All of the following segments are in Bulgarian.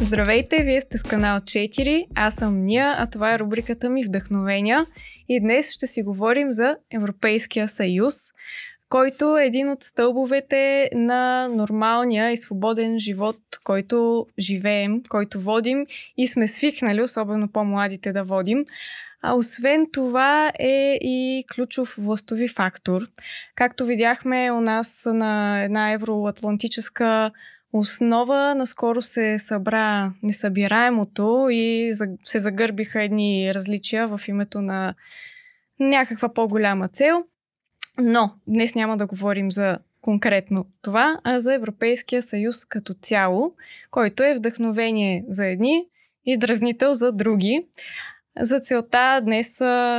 Здравейте, вие сте с канал 4, аз съм Ния, а това е рубриката ми Вдъхновения и днес ще си говорим за Европейския съюз, който е един от стълбовете на нормалния и свободен живот, който живеем, който водим и сме свикнали, особено по-младите да водим. А освен това е и ключов властови фактор. Както видяхме у нас на една евроатлантическа основа, наскоро се събра несъбираемото и се загърбиха едни различия в името на някаква по-голяма цел. Но днес няма да говорим за конкретно това, а за Европейския съюз като цяло, който е вдъхновение за едни и дразнител за други. За целта днес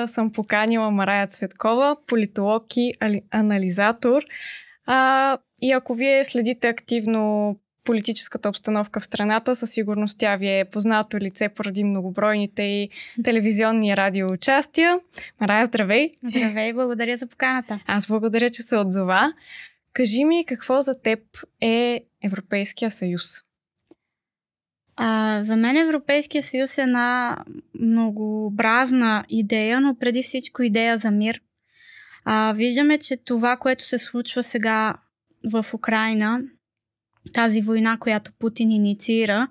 съм поканила Марая Цветкова, политолог и анализатор. А, и ако вие следите активно политическата обстановка в страната, със сигурност тя ви е познато лице поради многобройните и телевизионни и радио участия. Марая, здравей! Здравей, благодаря за поканата. Аз благодаря, че се отзова. Кажи ми какво за теб е Европейския съюз? А, за мен Европейския съюз е една многообразна идея, но преди всичко идея за мир. А, виждаме, че това, което се случва сега в Украина, тази война, която Путин инициира,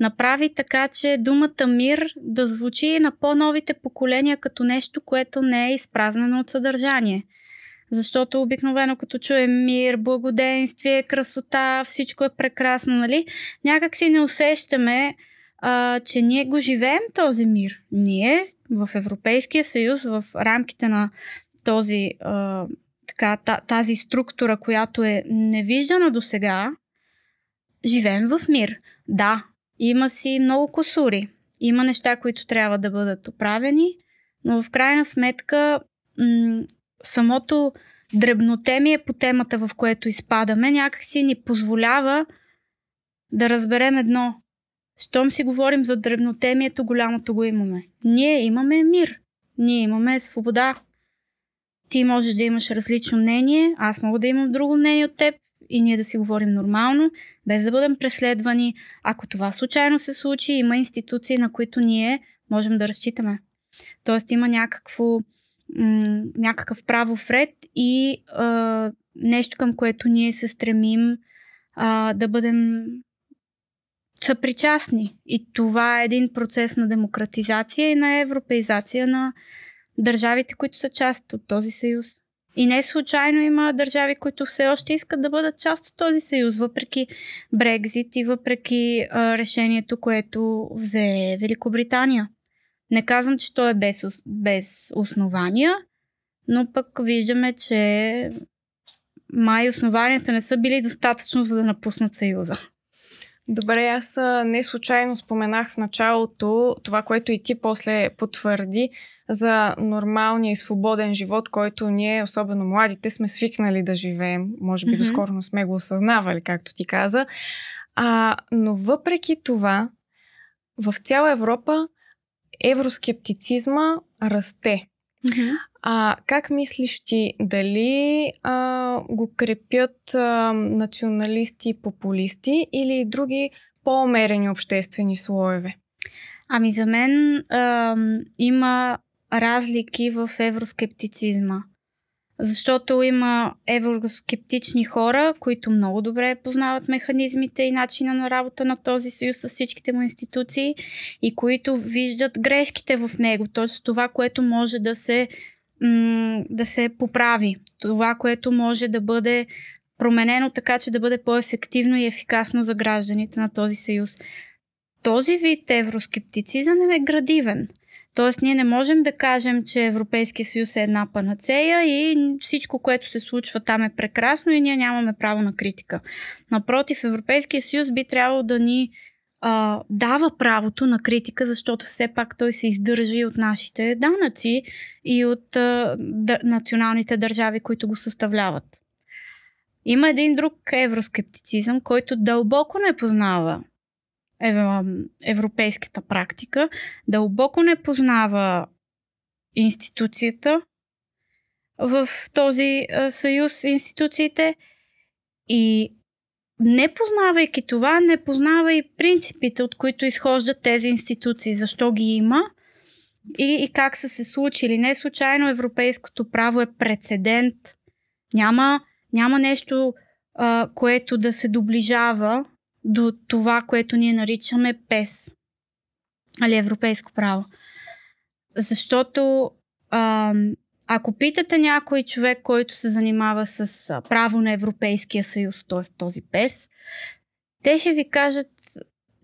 направи така, че думата мир да звучи на по-новите поколения като нещо, което не е изпразнено от съдържание. Защото обикновено като чуем мир, благоденствие, красота, всичко е прекрасно, нали? Някак си не усещаме, а, че ние го живеем този мир. Ние в Европейския съюз, в рамките на този, а, така, тази структура, която е невиждана до сега, живеем в мир. Да, има си много косури. Има неща, които трябва да бъдат оправени, но в крайна сметка м- самото дребнотемие по темата, в което изпадаме, някакси ни позволява да разберем едно. Щом си говорим за дребнотемието, голямото го имаме. Ние имаме мир. Ние имаме свобода. Ти можеш да имаш различно мнение, аз мога да имам друго мнение от теб и ние да си говорим нормално, без да бъдем преследвани. Ако това случайно се случи, има институции, на които ние можем да разчитаме. Тоест има някакво, м- някакъв правов ред и а, нещо към което ние се стремим а, да бъдем съпричастни. И това е един процес на демократизация и на европеизация на държавите, които са част от този съюз. И не случайно има държави, които все още искат да бъдат част от този съюз, въпреки Брекзит и въпреки а, решението, което взе Великобритания. Не казвам, че то е без, без основания, но пък виждаме, че май основанията не са били достатъчно, за да напуснат Съюза. Добре, аз не случайно споменах в началото това, което и ти после потвърди за нормалния и свободен живот, който ние, особено младите, сме свикнали да живеем. Може би mm-hmm. доскоро не сме го осъзнавали, както ти каза. А, но въпреки това, в цяла Европа евроскептицизма расте. Mm-hmm. А как мислиш ти, дали а, го крепят а, националисти и популисти или други по-умерени обществени слоеве? Ами за мен а, има разлики в евроскептицизма. Защото има евроскептични хора, които много добре познават механизмите и начина на работа на този съюз с всичките му институции и които виждат грешките в него, т.е. това, което може да се, да се поправи, това, което може да бъде променено така, че да бъде по-ефективно и ефикасно за гражданите на този съюз. Този вид евроскептицизъм е градивен. Тоест, ние не можем да кажем, че Европейския съюз е една панацея и всичко, което се случва там е прекрасно и ние нямаме право на критика. Напротив, Европейския съюз би трябвало да ни а, дава правото на критика, защото все пак той се издържа и от нашите данъци и от а, д- националните държави, които го съставляват. Има един друг евроскептицизъм, който дълбоко не познава европейската практика, дълбоко не познава институцията в този съюз, институциите и не познавайки това, не познава и принципите, от които изхождат тези институции, защо ги има и, и как са се случили. Не случайно европейското право е прецедент. Няма, няма нещо, а, което да се доближава до това, което ние наричаме ПЕС. Али европейско право. Защото а, ако питате някой човек, който се занимава с право на Европейския съюз, т.е. този ПЕС, те ще ви кажат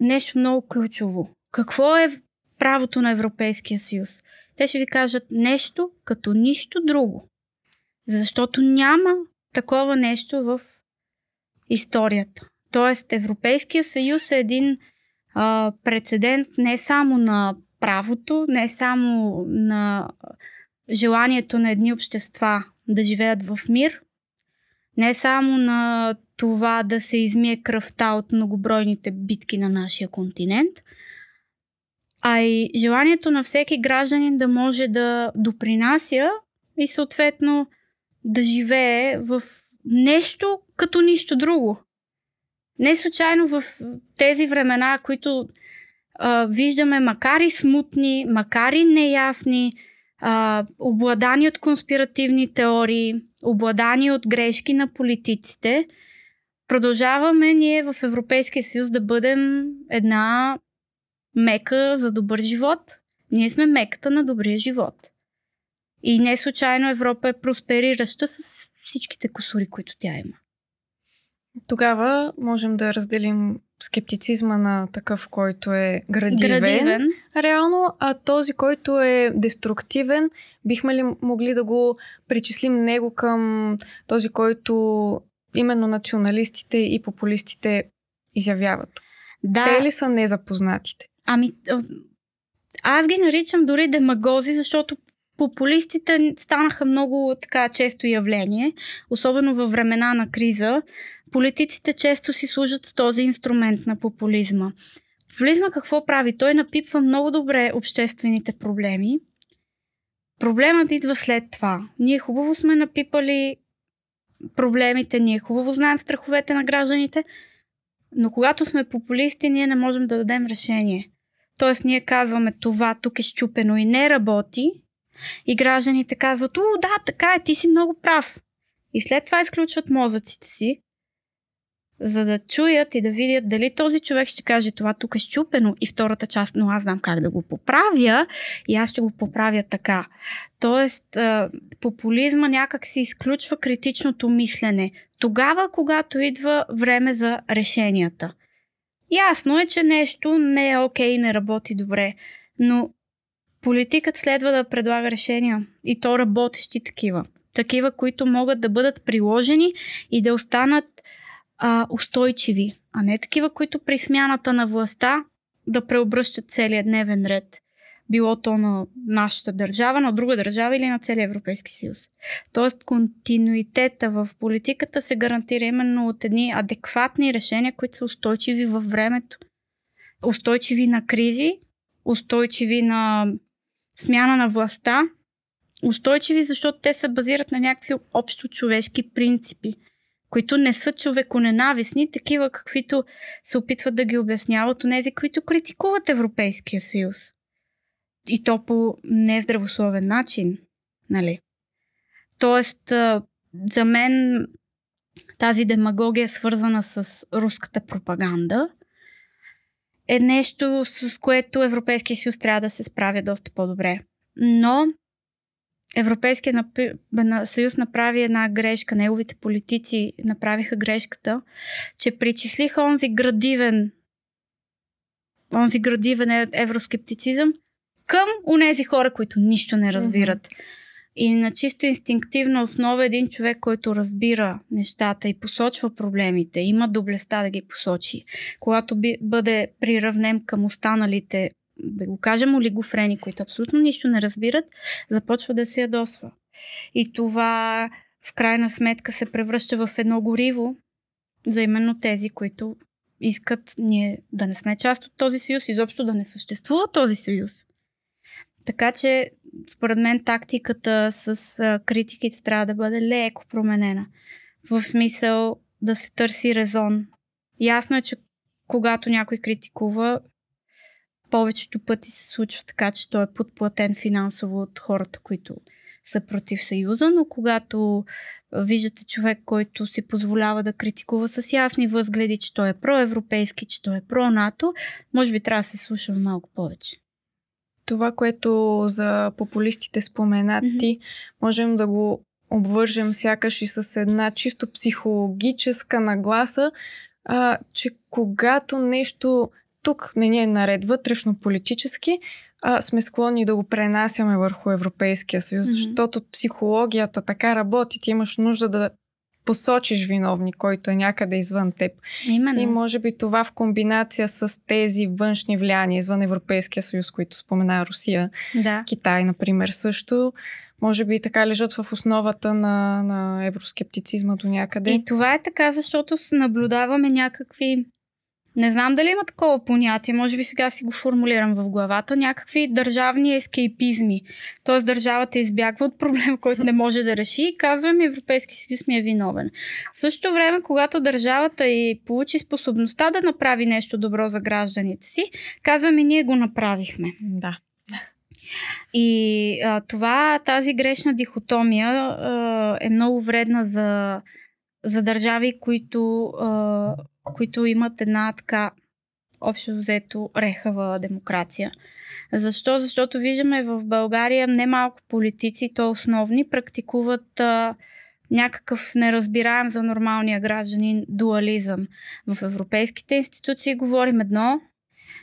нещо много ключово. Какво е правото на Европейския съюз? Те ще ви кажат нещо като нищо друго. Защото няма такова нещо в историята. Тоест, Европейския съюз е един а, прецедент не само на правото, не само на желанието на едни общества да живеят в мир, не само на това да се измие кръвта от многобройните битки на нашия континент, а и желанието на всеки гражданин да може да допринася и съответно да живее в нещо като нищо друго. Не случайно в тези времена, които а, виждаме макар и смутни, макар и неясни, а, обладани от конспиративни теории, обладани от грешки на политиците, продължаваме ние в Европейския съюз да бъдем една мека за добър живот. Ние сме меката на добрия живот. И не случайно Европа е просперираща с всичките косури, които тя има. Тогава можем да разделим скептицизма на такъв, който е градивен, градивен. реално, а този, който е деструктивен, бихме ли могли да го причислим него към този, който именно националистите и популистите изявяват? Да. Те ли са незапознатите? Ами, аз ги наричам дори демагози, защото популистите станаха много така често явление, особено във времена на криза. Политиците често си служат с този инструмент на популизма. Популизма какво прави? Той напипва много добре обществените проблеми. Проблемът идва след това. Ние хубаво сме напипали проблемите, ние хубаво знаем страховете на гражданите, но когато сме популисти, ние не можем да дадем решение. Тоест, ние казваме това тук е щупено и не работи, и гражданите казват, о, да, така е, ти си много прав. И след това изключват мозъците си за да чуят и да видят дали този човек ще каже това тук е щупено и втората част, но аз знам как да го поправя и аз ще го поправя така. Тоест, популизма някак си изключва критичното мислене. Тогава, когато идва време за решенията. Ясно е, че нещо не е окей и не работи добре, но политикът следва да предлага решения и то работещи такива. Такива, които могат да бъдат приложени и да останат а, устойчиви, а не такива, които при смяната на властта да преобръщат целият дневен ред. Било то на нашата държава, на друга държава или на целия Европейски съюз. Тоест, континуитета в политиката се гарантира именно от едни адекватни решения, които са устойчиви във времето. Устойчиви на кризи, устойчиви на смяна на властта, устойчиви, защото те се базират на някакви общо човешки принципи – които не са човеконенавистни, такива каквито се опитват да ги обясняват от тези, които критикуват Европейския съюз. И то по нездравословен начин, нали? Тоест, за мен тази демагогия, свързана с руската пропаганда, е нещо, с което Европейския съюз трябва да се справя доста по-добре. Но Европейския съюз направи една грешка, неговите политици направиха грешката, че причислиха онзи градивен, онзи градивен е, евроскептицизъм към унези хора, които нищо не разбират. Mm-hmm. И на чисто инстинктивна основа един човек, който разбира нещата и посочва проблемите, има доблестта да ги посочи. Когато би, бъде приравнен към останалите да го кажем, олигофрени, които абсолютно нищо не разбират, започва да се ядосва. И това в крайна сметка се превръща в едно гориво за именно тези, които искат ние да не сме част от този съюз, изобщо да не съществува този съюз. Така че, според мен, тактиката с критиките трябва да бъде леко променена. В смисъл да се търси резон Ясно е, че когато някой критикува, повечето пъти се случва така, че той е подплатен финансово от хората, които са против Съюза, но когато виждате човек, който си позволява да критикува с ясни възгледи, че той е проевропейски, че той е про-НАТО, може би трябва да се слушаме малко повече. Това, което за популистите спомена mm-hmm. можем да го обвържем сякаш и с една чисто психологическа нагласа, а, че когато нещо тук не ни е наред вътрешно политически, а, сме склонни да го пренасяме върху Европейския съюз, mm-hmm. защото психологията така работи. Ти имаш нужда да посочиш виновни, който е някъде извън теб. Именно. И може би това в комбинация с тези външни влияния извън Европейския съюз, които спомена Русия, да. Китай, например, също, може би така лежат в основата на, на евроскептицизма до някъде. И това е така, защото наблюдаваме някакви не знам дали има такова понятие, може би сега си го формулирам в главата, някакви държавни ескейпизми. Тоест държавата избягва от проблем, който не може да реши и казваме Европейски съюз ми е виновен. В същото време, когато държавата и получи способността да направи нещо добро за гражданите си, казваме ние го направихме. Да. И а, това, тази грешна дихотомия а, е много вредна за, за държави, които а, които имат една така общо взето рехава демокрация. Защо? Защото виждаме в България немалко политици, то основни, практикуват а, някакъв неразбираем за нормалния гражданин дуализъм. В европейските институции говорим едно,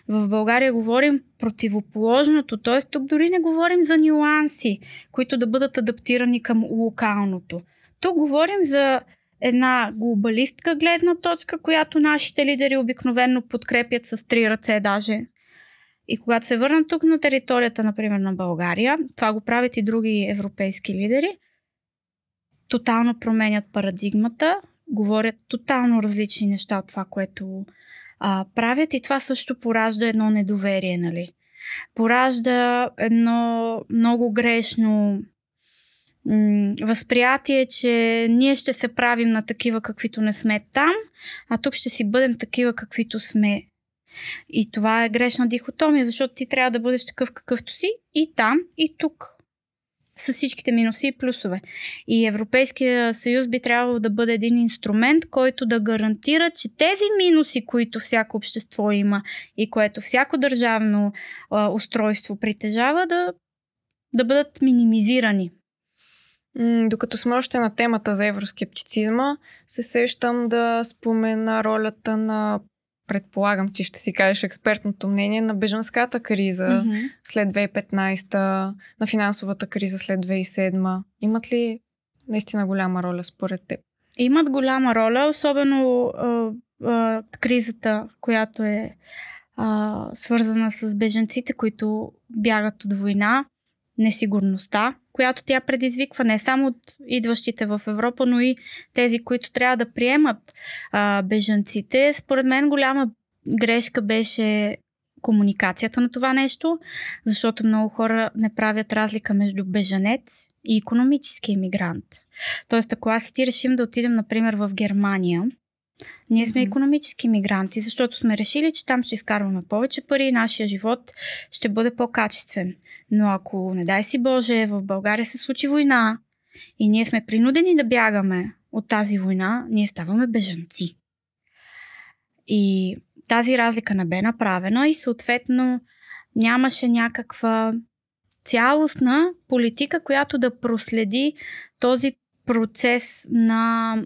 в България говорим противоположното, т.е. тук дори не говорим за нюанси, които да бъдат адаптирани към локалното. Тук говорим за една глобалистка гледна точка, която нашите лидери обикновенно подкрепят с три ръце даже. И когато се върнат тук на територията, например, на България, това го правят и други европейски лидери, тотално променят парадигмата, говорят тотално различни неща от това, което а, правят и това също поражда едно недоверие, нали? Поражда едно много грешно възприятие, че ние ще се правим на такива, каквито не сме там, а тук ще си бъдем такива, каквито сме. И това е грешна дихотомия, защото ти трябва да бъдеш такъв, какъвто си и там, и тук. С всичките минуси и плюсове. И Европейския съюз би трябвало да бъде един инструмент, който да гарантира, че тези минуси, които всяко общество има и което всяко държавно а, устройство притежава, да, да бъдат минимизирани. Докато сме още на темата за евроскептицизма, се сещам да спомена ролята на предполагам, ти ще си кажеш експертното мнение на бежанската криза mm-hmm. след 2015, на финансовата криза след 2007. Имат ли наистина голяма роля според теб? Имат голяма роля, особено а, а, кризата, която е а, свързана с беженците, които бягат от война, несигурността която тя предизвиква не само от идващите в Европа, но и тези, които трябва да приемат а, бежанците. Според мен голяма грешка беше комуникацията на това нещо, защото много хора не правят разлика между бежанец и економически иммигрант. Тоест, ако аз и ти решим да отидем, например, в Германия, ние сме економически мигранти, защото сме решили, че там ще изкарваме повече пари и нашия живот ще бъде по-качествен. Но ако, не дай си Боже, в България се случи война и ние сме принудени да бягаме от тази война, ние ставаме бежанци. И тази разлика не бе направена и съответно нямаше някаква цялостна политика, която да проследи този процес на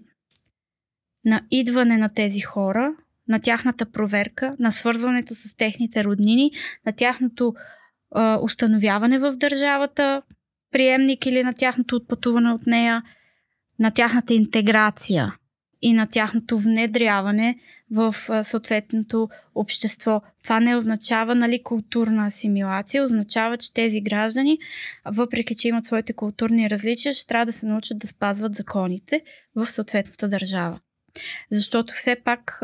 на идване на тези хора, на тяхната проверка, на свързването с техните роднини, на тяхното а, установяване в държавата, приемник или на тяхното отпътуване от нея, на тяхната интеграция и на тяхното внедряване в съответното общество. Това не означава нали, културна асимилация, означава, че тези граждани, въпреки че имат своите културни различия, ще трябва да се научат да спазват законите в съответната държава. Защото все пак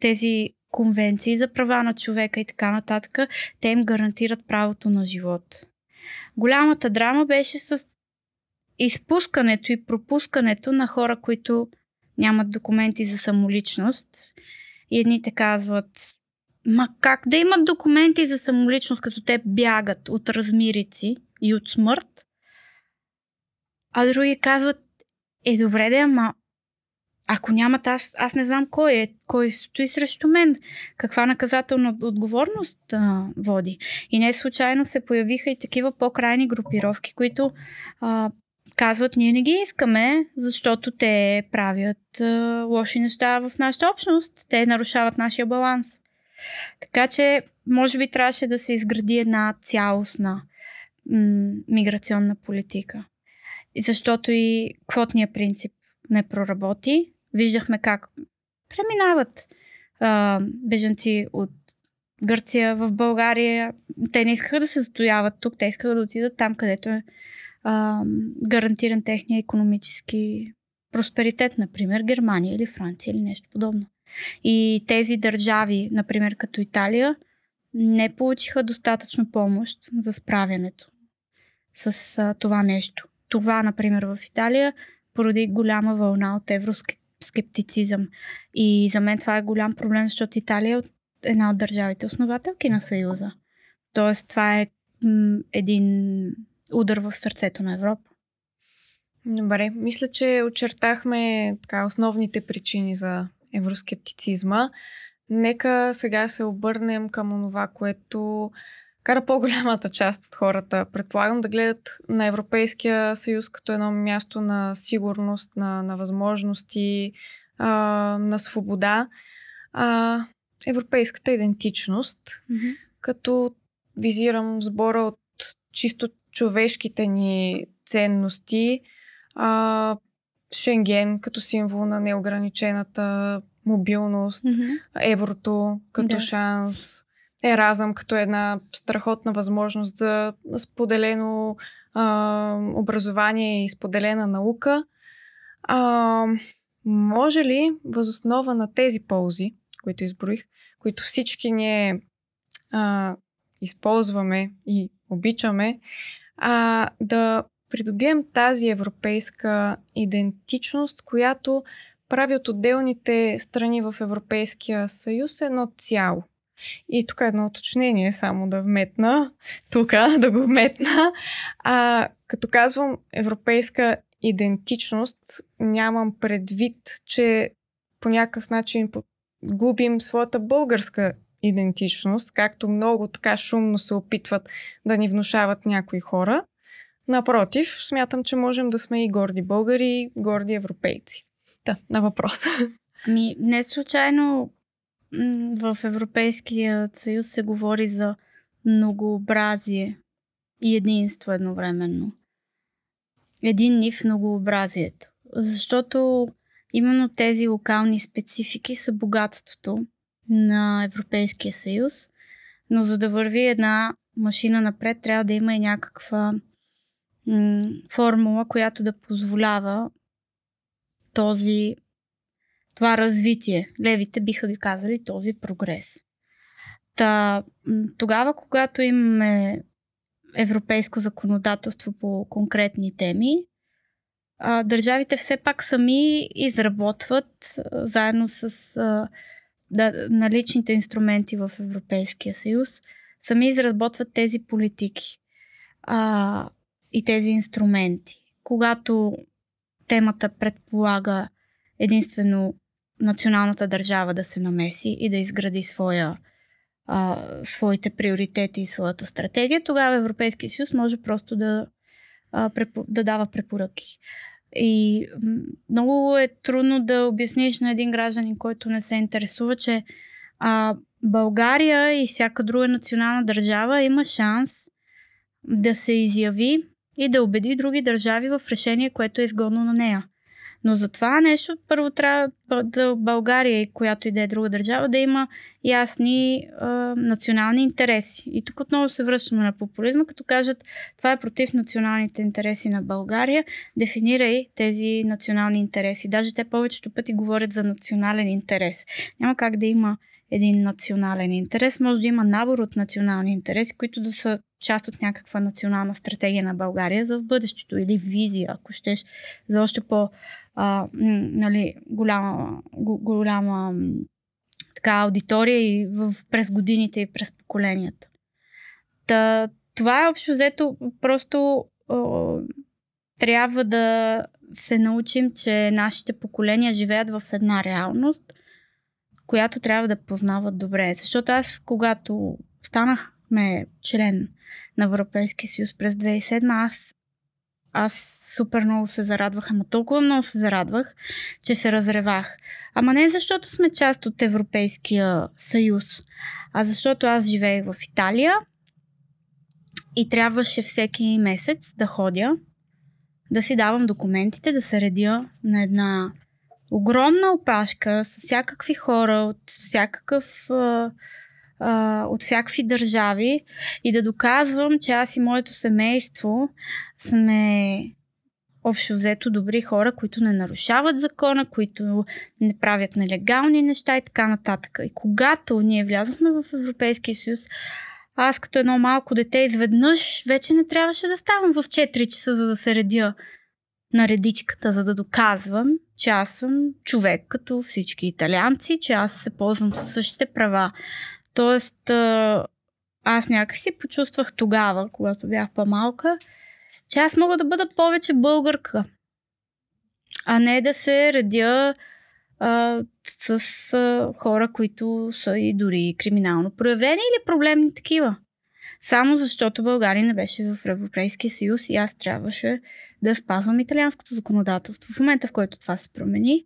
тези конвенции за права на човека и така нататък, те им гарантират правото на живот. Голямата драма беше с изпускането и пропускането на хора, които нямат документи за самоличност И едните казват, ма как да имат документи за самоличност, като те бягат от размирици и от смърт? А други казват, е добре да, ама ако нямат, аз, аз не знам кой е, кой стои срещу мен, каква наказателна отговорност а, води. И не случайно се появиха и такива по-крайни групировки, които а, казват, ние не ги искаме, защото те правят а, лоши неща в нашата общност. Те нарушават нашия баланс. Така че, може би трябваше да се изгради една цялостна м- миграционна политика. Защото и квотния принцип не проработи. Виждахме как преминават а, бежанци от Гърция в България. Те не искаха да се застояват тук, те искаха да отидат там, където е а, гарантиран техния економически просперитет, например Германия или Франция или нещо подобно. И тези държави, например като Италия, не получиха достатъчно помощ за справянето с а, това нещо. Това, например, в Италия породи голяма вълна от евроскептицизъм. И за мен това е голям проблем, защото Италия е една от държавите основателки на Съюза. Тоест, това е м- един удар в сърцето на Европа. Добре, мисля, че очертахме така, основните причини за евроскептицизма. Нека сега се обърнем към това, което кара по-голямата част от хората, предполагам, да гледат на Европейския съюз като едно място на сигурност, на, на възможности, а, на свобода. А, европейската идентичност, mm-hmm. като визирам сбора от чисто човешките ни ценности, а, Шенген като символ на неограничената мобилност, mm-hmm. еврото като да. шанс, Еразъм като една страхотна възможност за споделено а, образование и споделена наука. А, може ли възоснова на тези ползи, които изброих, които всички ние а, използваме и обичаме, а, да придобием тази европейска идентичност, която прави от отделните страни в Европейския съюз едно цяло. И тук е едно уточнение, само да вметна, тук да го вметна. А, като казвам европейска идентичност, нямам предвид, че по някакъв начин губим своята българска идентичност, както много така шумно се опитват да ни внушават някои хора. Напротив, смятам, че можем да сме и горди българи, и горди европейци. Да, на въпроса. Ами, не случайно в Европейския съюз се говори за многообразие и единство едновременно. Единни в многообразието. Защото именно тези локални специфики са богатството на Европейския съюз, но за да върви една машина напред, трябва да има и някаква м- формула, която да позволява този това развитие. Левите биха ви казали този прогрес. Та, тогава, когато имаме европейско законодателство по конкретни теми, държавите все пак сами изработват заедно с а, да, наличните инструменти в Европейския съюз, сами изработват тези политики а, и тези инструменти. Когато темата предполага единствено националната държава да се намеси и да изгради своя, а, своите приоритети и своята стратегия, тогава Европейския съюз може просто да, а, препо, да дава препоръки. И много е трудно да обясниш на един гражданин, който не се интересува, че а, България и всяка друга национална държава има шанс да се изяви и да убеди други държави в решение, което е изгодно на нея. Но за това нещо първо трябва да България и която и да е друга държава да има ясни а, национални интереси. И тук отново се връщаме на популизма, като кажат това е против националните интереси на България, дефинирай тези национални интереси. Даже те повечето пъти говорят за национален интерес. Няма как да има един национален интерес. Може да има набор от национални интереси, които да са част от някаква национална стратегия на България за в бъдещето или визия, ако щеш, за още по а, нали, голяма, голяма така аудитория и в, през годините и през поколенията. Та, това е общо взето просто о, трябва да се научим, че нашите поколения живеят в една реалност, която трябва да познават добре. Защото аз, когато станахме член на Европейския съюз през 2007, аз, аз супер много се зарадвах, ама толкова много се зарадвах, че се разревах. Ама не защото сме част от Европейския съюз, а защото аз живеех в Италия и трябваше всеки месец да ходя, да си давам документите, да се редя на една огромна опашка с всякакви хора от всякакъв от всякакви държави и да доказвам, че аз и моето семейство сме общо взето добри хора, които не нарушават закона, които не правят нелегални неща и така нататък. И когато ние влязохме в Европейския съюз, аз като едно малко дете изведнъж вече не трябваше да ставам в 4 часа, за да се редя на редичката, за да доказвам, че аз съм човек като всички италианци, че аз се ползвам със същите права. Тоест, аз някакси почувствах тогава, когато бях по-малка, че аз мога да бъда повече българка, а не да се редя а, с а, хора, които са и дори криминално проявени или проблемни такива. Само защото България не беше в Европейския съюз и аз трябваше да спазвам италианското законодателство. В момента, в който това се промени,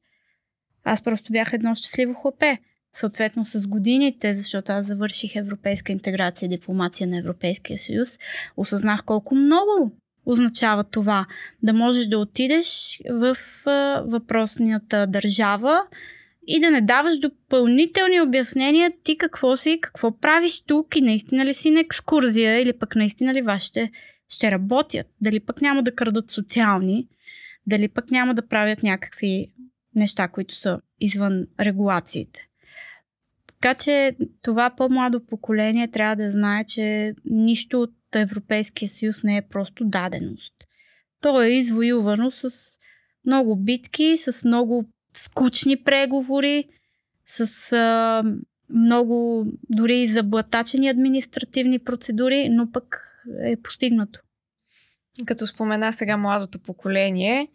аз просто бях едно щастливо хлапе. Съответно с годините, защото аз завърших европейска интеграция и дипломация на Европейския съюз, осъзнах колко много означава това. Да можеш да отидеш в въпросната държава и да не даваш допълнителни обяснения ти какво си, какво правиш тук и наистина ли си на екскурзия или пък наистина ли вашите ще работят, дали пък няма да крадат социални, дали пък няма да правят някакви неща, които са извън регулациите. Така че това по-младо поколение трябва да знае, че нищо от Европейския съюз не е просто даденост. То е извоювано с много битки, с много скучни преговори, с а, много дори заблатачени административни процедури, но пък е постигнато. Като спомена сега младото поколение,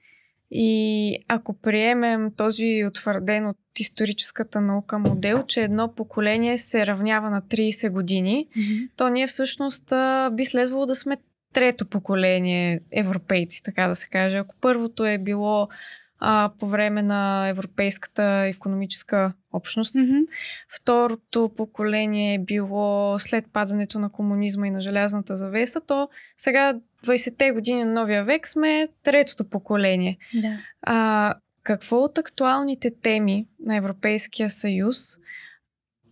и ако приемем този утвърден от историческата наука модел, че едно поколение се равнява на 30 години, mm-hmm. то ние всъщност би следвало да сме трето поколение европейци, така да се каже. Ако първото е било а, по време на Европейската економическа общност. Mm-hmm. Второто поколение е било след падането на комунизма и на желязната завеса, то сега 20-те години на новия век сме третото поколение. Да. А, какво от актуалните теми на Европейския съюз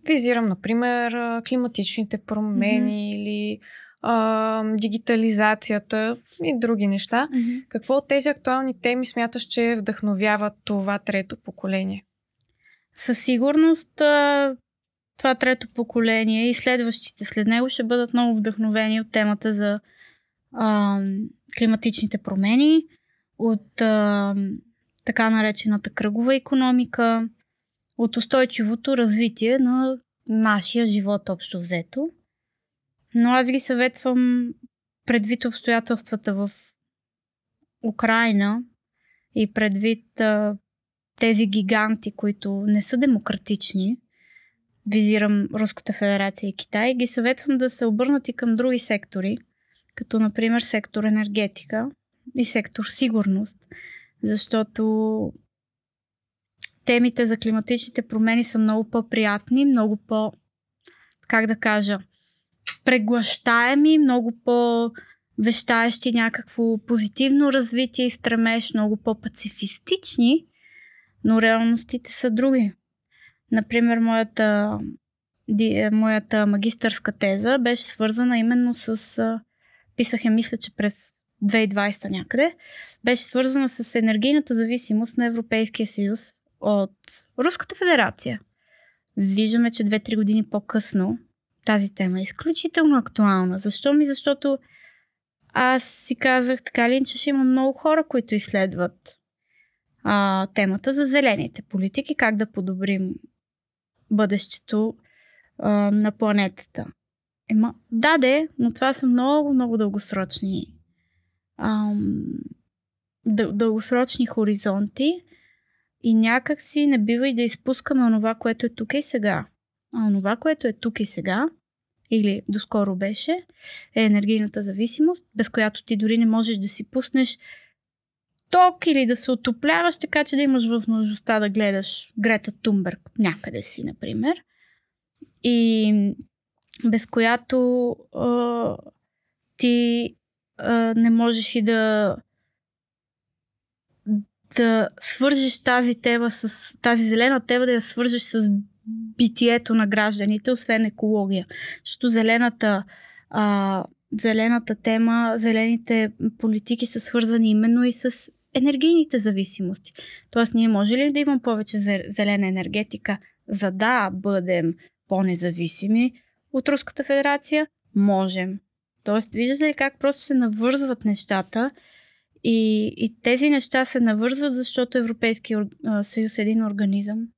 визирам, например, климатичните промени mm-hmm. или а, дигитализацията и други неща. Mm-hmm. Какво от тези актуални теми смяташ, че вдъхновява това трето поколение? Със сигурност това трето поколение и следващите след него ще бъдат много вдъхновени от темата за а, климатичните промени, от а, така наречената кръгова економика, от устойчивото развитие на нашия живот общо взето. Но аз ги съветвам предвид обстоятелствата в Украина и предвид а, тези гиганти, които не са демократични, визирам Руската федерация и Китай, ги съветвам да се обърнат и към други сектори, като например сектор енергетика и сектор сигурност, защото темите за климатичните промени са много по-приятни, много по, как да кажа, преглъщаеми, много по-вещаещи някакво позитивно развитие и стремеж, много по-пацифистични, но реалностите са други. Например, моята, моята магистърска теза беше свързана именно с писах я, мисля, че през 2020 някъде, беше свързана с енергийната зависимост на Европейския съюз от Руската федерация. Виждаме, че 2-3 години по-късно тази тема е изключително актуална. Защо ми? Защото аз си казах така ли, че ще има много хора, които изследват а, темата за зелените политики, как да подобрим бъдещето а, на планетата. Ема, да, де, но това са много, много дългосрочни ам, дъл- дългосрочни хоризонти и някак си не бива и да изпускаме онова, което е тук и сега. А онова, което е тук и сега, или доскоро беше, е енергийната зависимост, без която ти дори не можеш да си пуснеш ток или да се отопляваш, така че да имаш възможността да гледаш Грета Тумберг някъде си, например. И без която а, ти а, не можеш и да да свържеш тази тема с тази зелена тема, да я свържеш с битието на гражданите, освен екология. Защото зелената, а, зелената тема, зелените политики са свързани именно и с енергийните зависимости. Тоест, ние може ли да имам повече зелена енергетика, за да бъдем по-независими от Руската федерация? Можем. Тоест, виждате ли как просто се навързват нещата и, и тези неща се навързват, защото Европейския съюз е един организъм.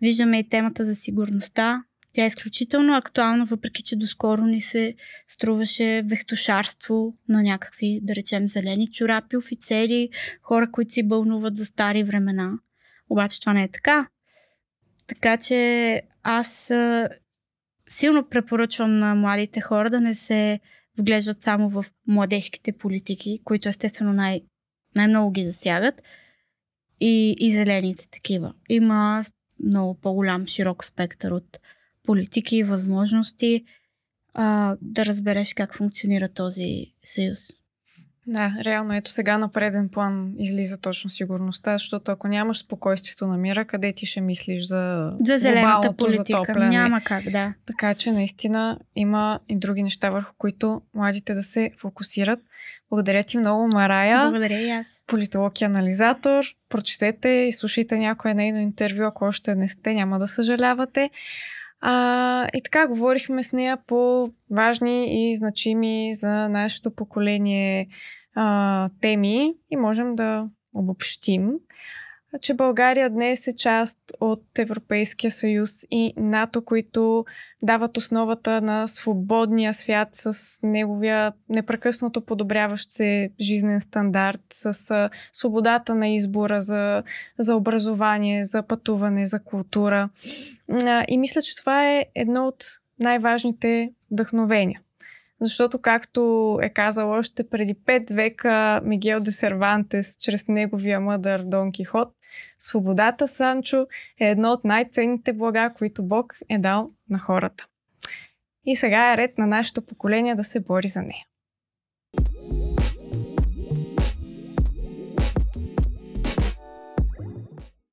Виждаме и темата за сигурността. Тя е изключително актуална, въпреки че доскоро ни се струваше вехтошарство на някакви, да речем, зелени чорапи, офицери, хора, които си бълнуват за стари времена. Обаче това не е така. Така че аз силно препоръчвам на младите хора да не се вглеждат само в младежките политики, които естествено най- най-много ги засягат, и, и зелените такива. Има много по-голям широк спектър от политики и възможности а, да разбереш как функционира този съюз. Да, реално ето сега на преден план излиза точно сигурността, защото ако нямаш спокойствието на мира, къде ти ще мислиш за, за зелената политика? Затопляне. Няма как, да. Така че наистина има и други неща, върху които младите да се фокусират. Благодаря ти много, Марая. Благодаря и аз. Политолог и анализатор. Прочетете и слушайте някое нейно интервю, ако още не сте, няма да съжалявате. А, и така говорихме с нея по важни и значими за нашето поколение а, теми и можем да обобщим че България днес е част от Европейския съюз и НАТО, които дават основата на свободния свят с неговия непрекъснато подобряващ се жизнен стандарт, с свободата на избора за, за образование, за пътуване, за култура. И мисля, че това е едно от най-важните вдъхновения. Защото, както е казал още преди пет века Мигел де Сервантес, чрез неговия мъдър Дон Кихот, свободата, Санчо, е едно от най-ценните блага, които Бог е дал на хората. И сега е ред на нашето поколение да се бори за нея.